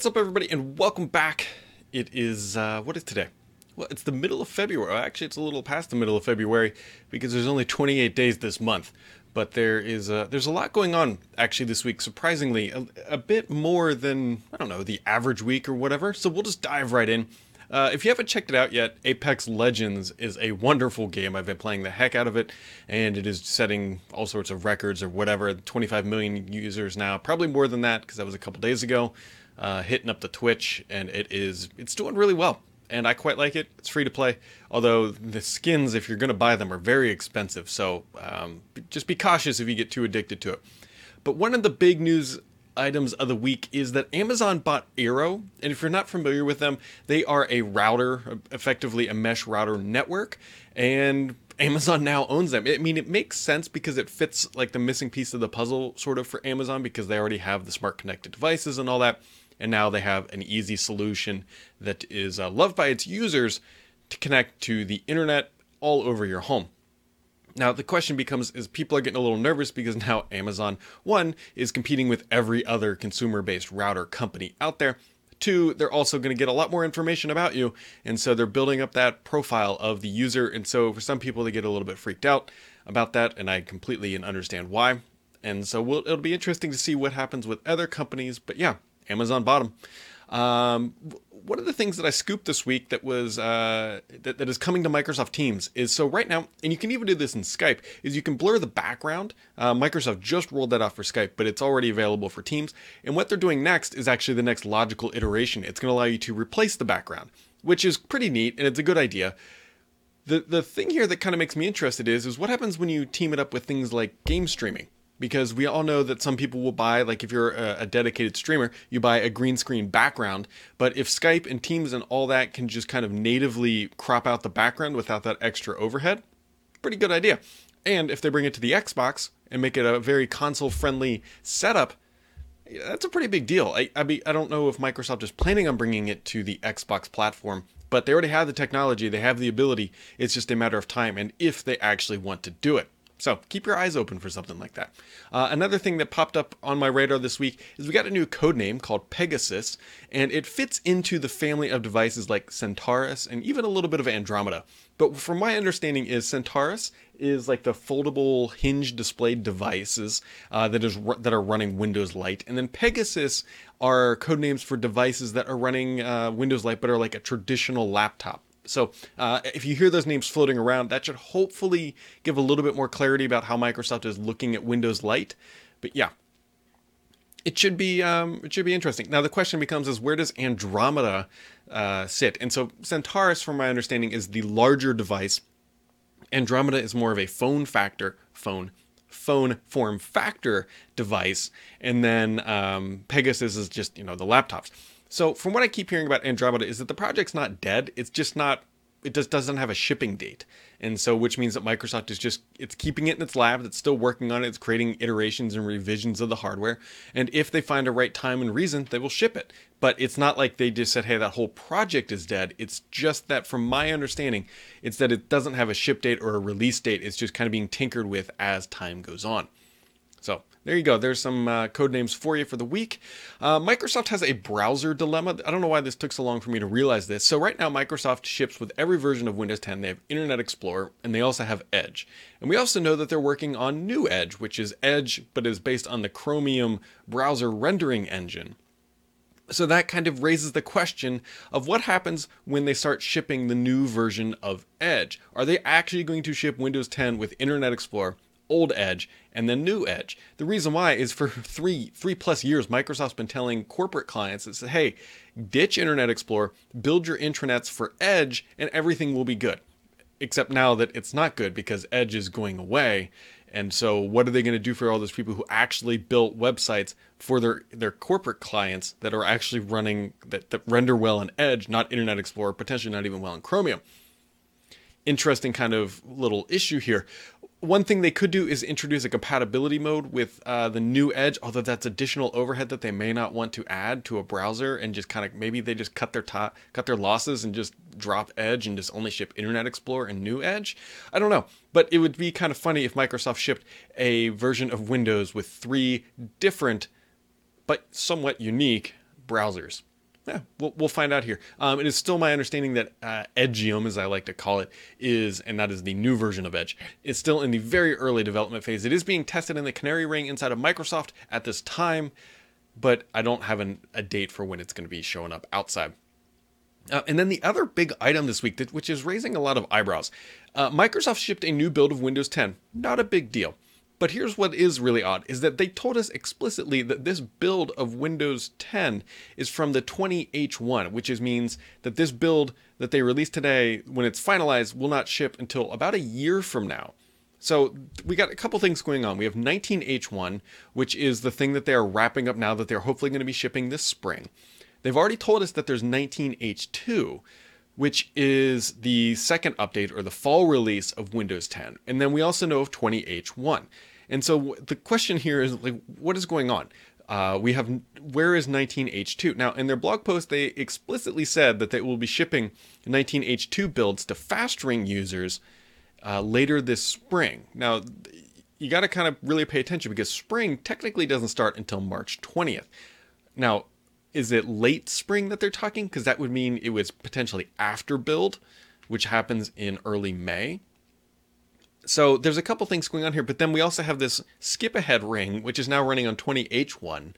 What's up, everybody, and welcome back. It is, uh, what is today? Well, it's the middle of February. Actually, it's a little past the middle of February because there's only 28 days this month. But there is a, there's a lot going on actually this week. Surprisingly, a, a bit more than I don't know the average week or whatever. So we'll just dive right in. Uh, if you haven't checked it out yet, Apex Legends is a wonderful game. I've been playing the heck out of it, and it is setting all sorts of records or whatever. 25 million users now, probably more than that because that was a couple days ago. Uh, hitting up the Twitch, and it is it's doing really well. And I quite like it. It's free to play, although the skins, if you're going to buy them, are very expensive. So um, just be cautious if you get too addicted to it. But one of the big news items of the week is that Amazon bought eero. And if you're not familiar with them, they are a router, effectively a mesh router network. And Amazon now owns them. I mean, it makes sense because it fits like the missing piece of the puzzle sort of for Amazon because they already have the smart connected devices and all that. And now they have an easy solution that is uh, loved by its users to connect to the internet all over your home. Now the question becomes is people are getting a little nervous because now Amazon one is competing with every other consumer-based router company out there. Two, they're also going to get a lot more information about you, and so they're building up that profile of the user. And so for some people, they get a little bit freaked out about that, and I completely understand why. And so we'll, it'll be interesting to see what happens with other companies. But yeah, Amazon bottom. Um, one of the things that I scooped this week that was uh, that, that is coming to Microsoft Teams is so right now, and you can even do this in Skype, is you can blur the background. Uh, Microsoft just rolled that out for Skype, but it's already available for Teams. And what they're doing next is actually the next logical iteration. It's going to allow you to replace the background, which is pretty neat and it's a good idea. The the thing here that kind of makes me interested is is what happens when you team it up with things like game streaming because we all know that some people will buy like if you're a, a, dedicated streamer you buy a green screen background. But if skype and teams and all that can just kind of natively crop out the background without that extra overhead pretty good idea. And if they bring it to the xbox and make it a very console friendly setup that's a pretty big deal. I, I, be, I don't know if microsoft is planning on bringing it to the xbox platform but they already have the technology they have the ability. It's just a matter of time and if they actually want to do it so keep your eyes open for something like that. Uh, another thing that popped up on my radar this week is we got a new code name called Pegasus, and it fits into the family of devices like Centaurus and even a little bit of Andromeda. But from my understanding, is Centaurus is like the foldable hinge displayed devices uh, that is that are running Windows Lite, and then Pegasus are code names for devices that are running uh, Windows Lite but are like a traditional laptop. So uh, if you hear those names floating around, that should hopefully give a little bit more clarity about how Microsoft is looking at Windows Lite. But yeah, it should be um, it should be interesting. Now the question becomes: is where does Andromeda uh, sit? And so Centaurus, from my understanding, is the larger device. Andromeda is more of a phone factor phone phone form factor device, and then um, Pegasus is just you know the laptops. So from what I keep hearing about Andromeda is that the project's not dead. It's just not it just doesn't have a shipping date. And so which means that Microsoft is just it's keeping it in its lab, it's still working on it, it's creating iterations and revisions of the hardware. And if they find a right time and reason, they will ship it. But it's not like they just said, hey, that whole project is dead. It's just that from my understanding, it's that it doesn't have a ship date or a release date. It's just kind of being tinkered with as time goes on. There you go. There's some uh, code names for you for the week. Uh, Microsoft has a browser dilemma. I don't know why this took so long for me to realize this. So right now, Microsoft ships with every version of Windows 10. They have Internet Explorer, and they also have Edge. And we also know that they're working on new Edge, which is Edge, but is based on the Chromium browser rendering engine. So that kind of raises the question of what happens when they start shipping the new version of Edge. Are they actually going to ship Windows 10 with Internet Explorer old Edge and then new Edge. The reason why is for three three plus years, Microsoft's been telling corporate clients that hey, ditch Internet Explorer, build your intranets for Edge, and everything will be good. Except now that it's not good because Edge is going away. And so what are they going to do for all those people who actually built websites for their, their corporate clients that are actually running that, that render well in Edge, not Internet Explorer, potentially not even well in Chromium? Interesting kind of little issue here one thing they could do is introduce a compatibility mode with uh, the new Edge, although that's additional overhead that they may not want to add to a browser, and just kind of maybe they just cut their top, cut their losses and just drop Edge and just only ship Internet Explorer and new Edge. I don't know, but it would be kind of funny if Microsoft shipped a version of Windows with three different but somewhat unique browsers. Yeah, we'll, we'll find out here. Um, it is still my understanding that uh, Edgeium, as I like to call it, is, and that is the new version of Edge, is still in the very early development phase. It is being tested in the Canary Ring inside of Microsoft at this time, but I don't have an, a date for when it's going to be showing up outside. Uh, and then the other big item this week, that, which is raising a lot of eyebrows, uh, Microsoft shipped a new build of Windows 10. Not a big deal. But here's what is really odd is that they told us explicitly that this build of Windows 10 is from the 20H1, which is, means that this build that they released today, when it's finalized, will not ship until about a year from now. So we got a couple things going on. We have 19H1, which is the thing that they are wrapping up now that they're hopefully going to be shipping this spring. They've already told us that there's 19H2, which is the second update or the fall release of Windows 10. And then we also know of 20H1. And so the question here is like, what is going on? Uh, we have where is 19H2 now? In their blog post, they explicitly said that they will be shipping 19H2 builds to fast ring users uh, later this spring. Now, you got to kind of really pay attention because spring technically doesn't start until March 20th. Now, is it late spring that they're talking? Because that would mean it was potentially after build, which happens in early May so there's a couple things going on here, but then we also have this skip ahead ring, which is now running on 20H1.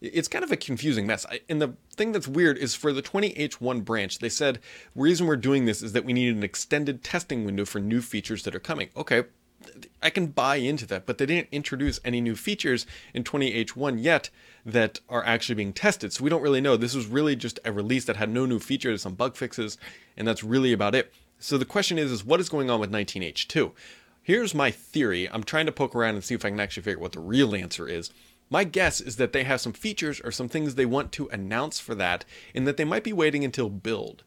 It's kind of a confusing mess. And the thing that's weird is for the 20H1 branch, they said the reason we're doing this is that we need an extended testing window for new features that are coming. Okay, I can buy into that, but they didn't introduce any new features in 20H1 yet that are actually being tested. So we don't really know. This was really just a release that had no new features, some bug fixes, and that's really about it. So the question is, is what is going on with 19H2? Here's my theory. I'm trying to poke around and see if I can actually figure out what the real answer is. My guess is that they have some features or some things they want to announce for that, and that they might be waiting until build.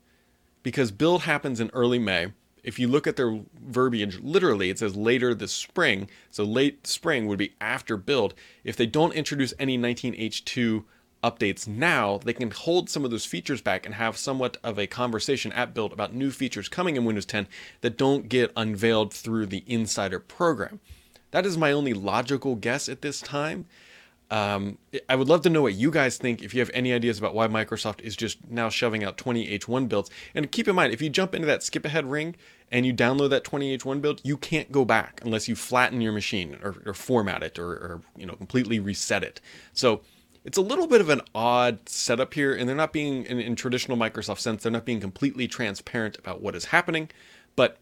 Because build happens in early May. If you look at their verbiage, literally it says later this spring. So late spring would be after build. If they don't introduce any 19H2 updates now, they can hold some of those features back and have somewhat of a conversation at build about new features coming in Windows 10 that don't get unveiled through the insider program. That is my only logical guess at this time. Um, I would love to know what you guys think if you have any ideas about why Microsoft is just now shoving out 20H1 builds. And keep in mind, if you jump into that skip ahead ring and you download that 20H1 build, you can't go back unless you flatten your machine or, or format it or, or you know completely reset it. So it's a little bit of an odd setup here, and they're not being, in, in traditional Microsoft sense, they're not being completely transparent about what is happening, but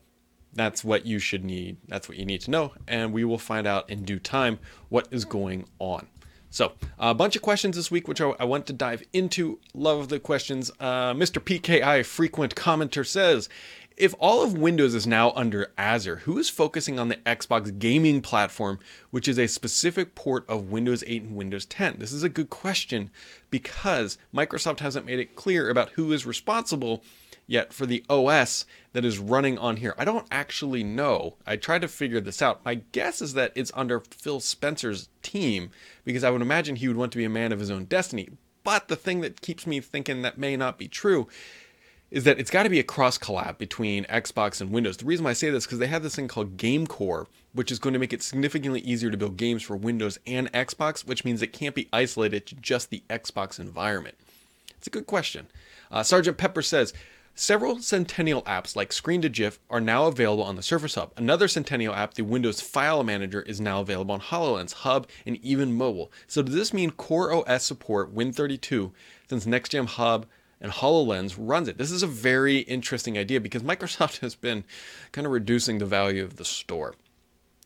that's what you should need. That's what you need to know, and we will find out in due time what is going on. So, a bunch of questions this week, which I, I want to dive into. Love the questions. Uh, Mr. PKI, frequent commenter, says if all of Windows is now under Azure, who is focusing on the Xbox gaming platform, which is a specific port of Windows 8 and Windows 10? This is a good question because Microsoft hasn't made it clear about who is responsible yet for the OS that is running on here. I don't actually know. I tried to figure this out. My guess is that it's under Phil Spencer's team because I would imagine he would want to be a man of his own destiny. But the thing that keeps me thinking that may not be true is that it's got to be a cross collab between Xbox and Windows. The reason why I say this is because they have this thing called GameCore, which is going to make it significantly easier to build games for Windows and Xbox, which means it can't be isolated to just the Xbox environment. It's a good question. Uh, Sergeant Pepper says, Several Centennial apps like Screen to GIF are now available on the Surface Hub. Another Centennial app, the Windows File Manager, is now available on HoloLens, Hub, and even mobile. So does this mean Core OS support Win32 since NextGen Hub and HoloLens runs it. This is a very interesting idea because Microsoft has been kind of reducing the value of the store.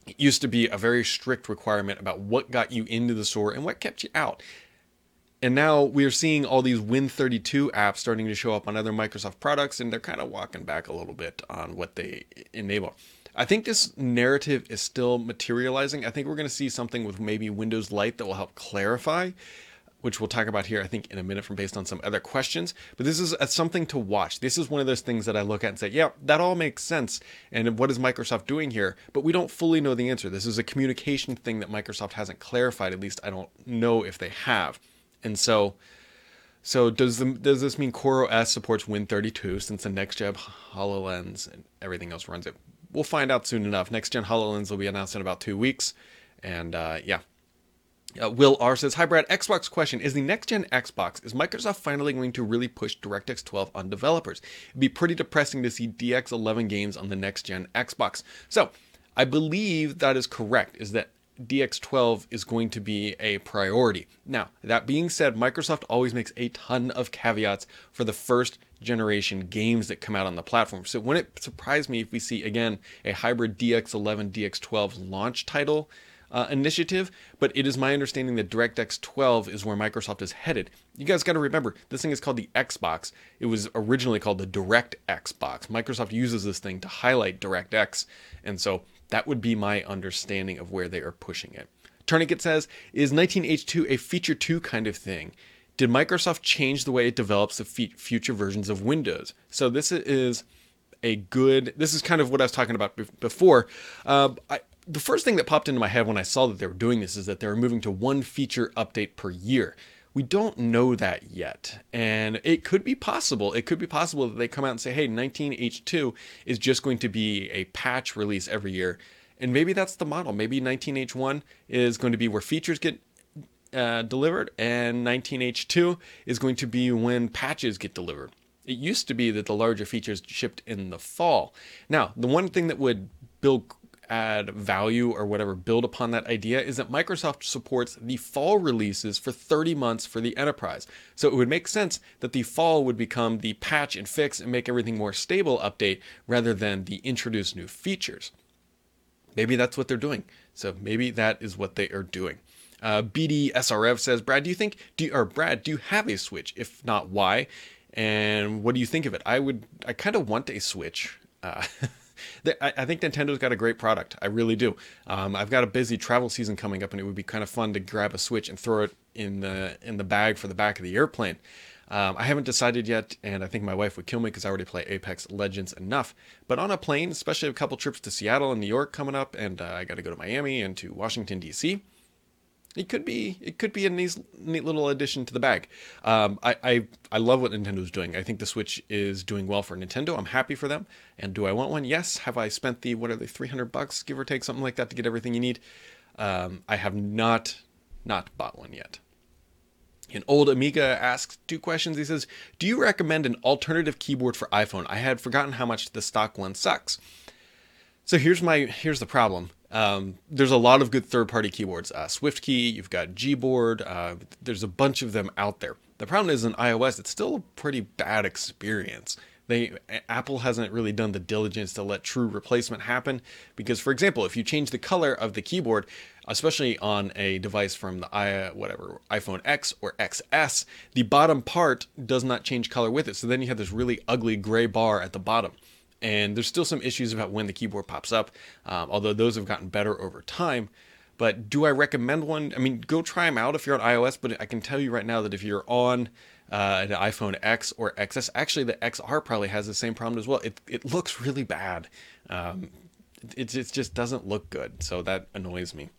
It used to be a very strict requirement about what got you into the store and what kept you out. And now we are seeing all these Win32 apps starting to show up on other Microsoft products, and they're kind of walking back a little bit on what they enable. I think this narrative is still materializing. I think we're going to see something with maybe Windows Lite that will help clarify which we'll talk about here, I think, in a minute from based on some other questions. But this is a, something to watch. This is one of those things that I look at and say, yeah, that all makes sense. And what is Microsoft doing here? But we don't fully know the answer. This is a communication thing that Microsoft hasn't clarified. At least I don't know if they have. And so, so does the, does this mean Core OS supports Win32 since the next gen Hololens and everything else runs it? We'll find out soon enough. Next gen Hololens will be announced in about two weeks, and uh, yeah, Uh, Will R says, Hi Brad, Xbox question. Is the next gen Xbox, is Microsoft finally going to really push DirectX 12 on developers? It'd be pretty depressing to see DX 11 games on the next gen Xbox. So, I believe that is correct, is that DX12 is going to be a priority. Now, that being said, Microsoft always makes a ton of caveats for the first generation games that come out on the platform. So, wouldn't it surprise me if we see again a hybrid DX11, DX12 launch title uh, initiative, but it is my understanding that DirectX 12 is where Microsoft is headed. You guys got to remember, this thing is called the Xbox. It was originally called the Direct Xbox. Microsoft uses this thing to highlight DirectX, and so that would be my understanding of where they are pushing it. Tourniquet says, is 19H2 a feature 2 kind of thing? Did Microsoft change the way it develops the future versions of Windows? So this is a good. This is kind of what I was talking about before. Uh, I, the first thing that popped into my head when I saw that they were doing this is that they were moving to one feature update per year. We don't know that yet. And it could be possible. It could be possible that they come out and say, hey, 19H2 is just going to be a patch release every year. And maybe that's the model. Maybe 19H1 is going to be where features get uh, delivered, and 19H2 is going to be when patches get delivered. It used to be that the larger features shipped in the fall. Now, the one thing that would build add value or whatever, build upon that idea is that Microsoft supports the fall releases for 30 months for the enterprise. So it would make sense that the fall would become the patch and fix and make everything more stable update rather than the introduce new features. Maybe that's what they're doing. So maybe that is what they are doing. Uh, BDSRF says, Brad, do you think, do you, or Brad, do you have a Switch? If not, why? And what do you think of it? I would, I kind of want a Switch. Uh, I think Nintendo's got a great product. I really do. Um, I've got a busy travel season coming up, and it would be kind of fun to grab a Switch and throw it in the in the bag for the back of the airplane. Um, I haven't decided yet, and I think my wife would kill me because I already play Apex Legends enough. But on a plane, especially a couple trips to Seattle and New York coming up, and uh, I got to go to Miami and to Washington D.C it could be it could be a nice neat little addition to the bag. Um, I, I I love what Nintendo's doing. I think the Switch is doing well for Nintendo. I'm happy for them. And do I want one? Yes. Have I spent the what are they 300 bucks give or take something like that to get everything you need? Um, I have not not bought one yet. An old Amiga asks two questions. He says, "Do you recommend an alternative keyboard for iPhone? I had forgotten how much the stock one sucks." So here's my here's the problem. Um, there's a lot of good third-party keyboards. Uh, SwiftKey, you've got Gboard. Uh, there's a bunch of them out there. The problem is in iOS, it's still a pretty bad experience. They Apple hasn't really done the diligence to let true replacement happen because, for example, if you change the color of the keyboard, especially on a device from the i whatever iPhone X or XS, the bottom part does not change color with it. So then you have this really ugly gray bar at the bottom and there's still some issues about when the keyboard pops up, um, although those have gotten better over time. But do I recommend one? I mean, go try them out if you're on iOS. But I can tell you right now that if you're on uh, an iPhone X or XS, actually the XR probably has the same problem as well. It it looks really bad. Um, it, it just doesn't look good, so that annoys me.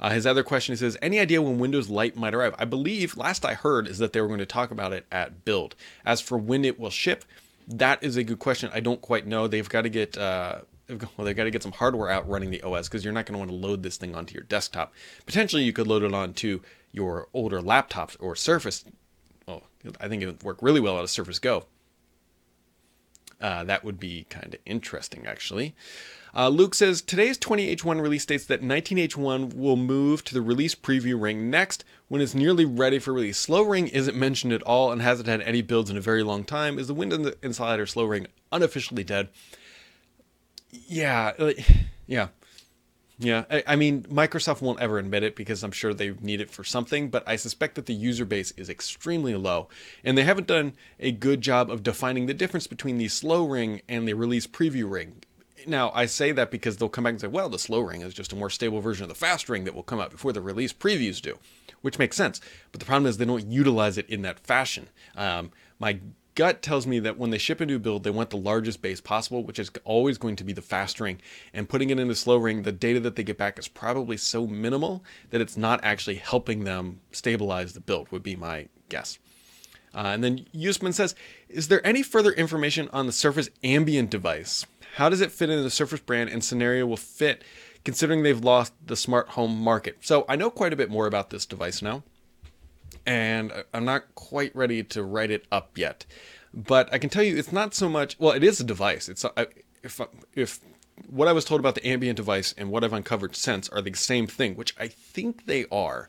Uh, his other question is, any idea when Windows Lite might arrive? I believe last I heard is that they were going to talk about it at Build. As for when it will ship, that is a good question. I don't quite know. They've got to get uh, well, they've got to get some hardware out running the OS because you're not going to want to load this thing onto your desktop. Potentially, you could load it onto your older laptops or Surface. Well, I think it would work really well on a Surface Go. Uh, that would be kind of interesting, actually. Uh, Luke says today's 20H1 release states that 19H1 will move to the release preview ring next when it's nearly ready for release. Slow ring isn't mentioned at all and hasn't had any builds in a very long time. Is the Windows Insider slow ring unofficially dead? Yeah, yeah. Yeah, I, I, mean, Microsoft won't ever admit it because I'm sure they need it for something, but I suspect that the user base is extremely low, and they haven't done a good job of defining the difference between the slow ring and the release preview ring. Now, I say that because they'll come back and say, well, the slow ring is just a more stable version of the fast ring that will come out before the release previews do, which makes sense. But the problem is they don't utilize it in that fashion. Um, my gut tells me that when they ship a new build, they want the largest base possible, which is always going to be the fast ring. And putting it in the slow ring, the data that they get back is probably so minimal that it's not actually helping them stabilize the build, would be my guess. Uh, and then Usman says, Is there any further information on the Surface Ambient device? How does it fit into the Surface brand and scenario will fit considering they've lost the smart home market. So I know quite a bit more about this device now, and I'm not quite ready to write it up yet. But I can tell you, it's not so much. Well, it is a device. It's uh, if if what I was told about the ambient device and what I've uncovered since are the same thing, which I think they are.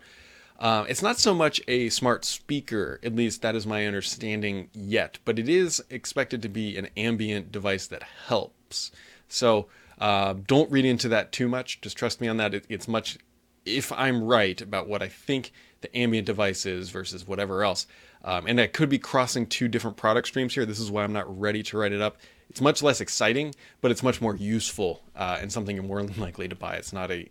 Uh, it's not so much a smart speaker, at least that is my understanding yet, but it is expected to be an ambient device that helps. So uh, don't read into that too much. Just trust me on that. It, it's much, if I'm right about what I think the ambient device is versus whatever else. Um, and I could be crossing two different product streams here. This is why I'm not ready to write it up. It's much less exciting, but it's much more useful uh, and something you're more likely to buy. It's not a,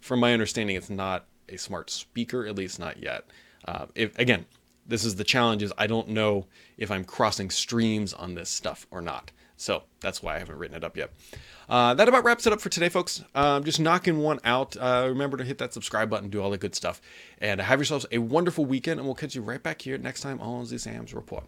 from my understanding, it's not a smart speaker, at least not yet. Uh, if, again, this is the challenge is I don't know if I'm crossing streams on this stuff or not. So that's why I haven't written it up yet. Uh, that about wraps it up for today, folks. Uh, just knocking one out. Uh, remember to hit that subscribe button, do all the good stuff, and have yourselves a wonderful weekend. And we'll catch you right back here next time on the Sams Report.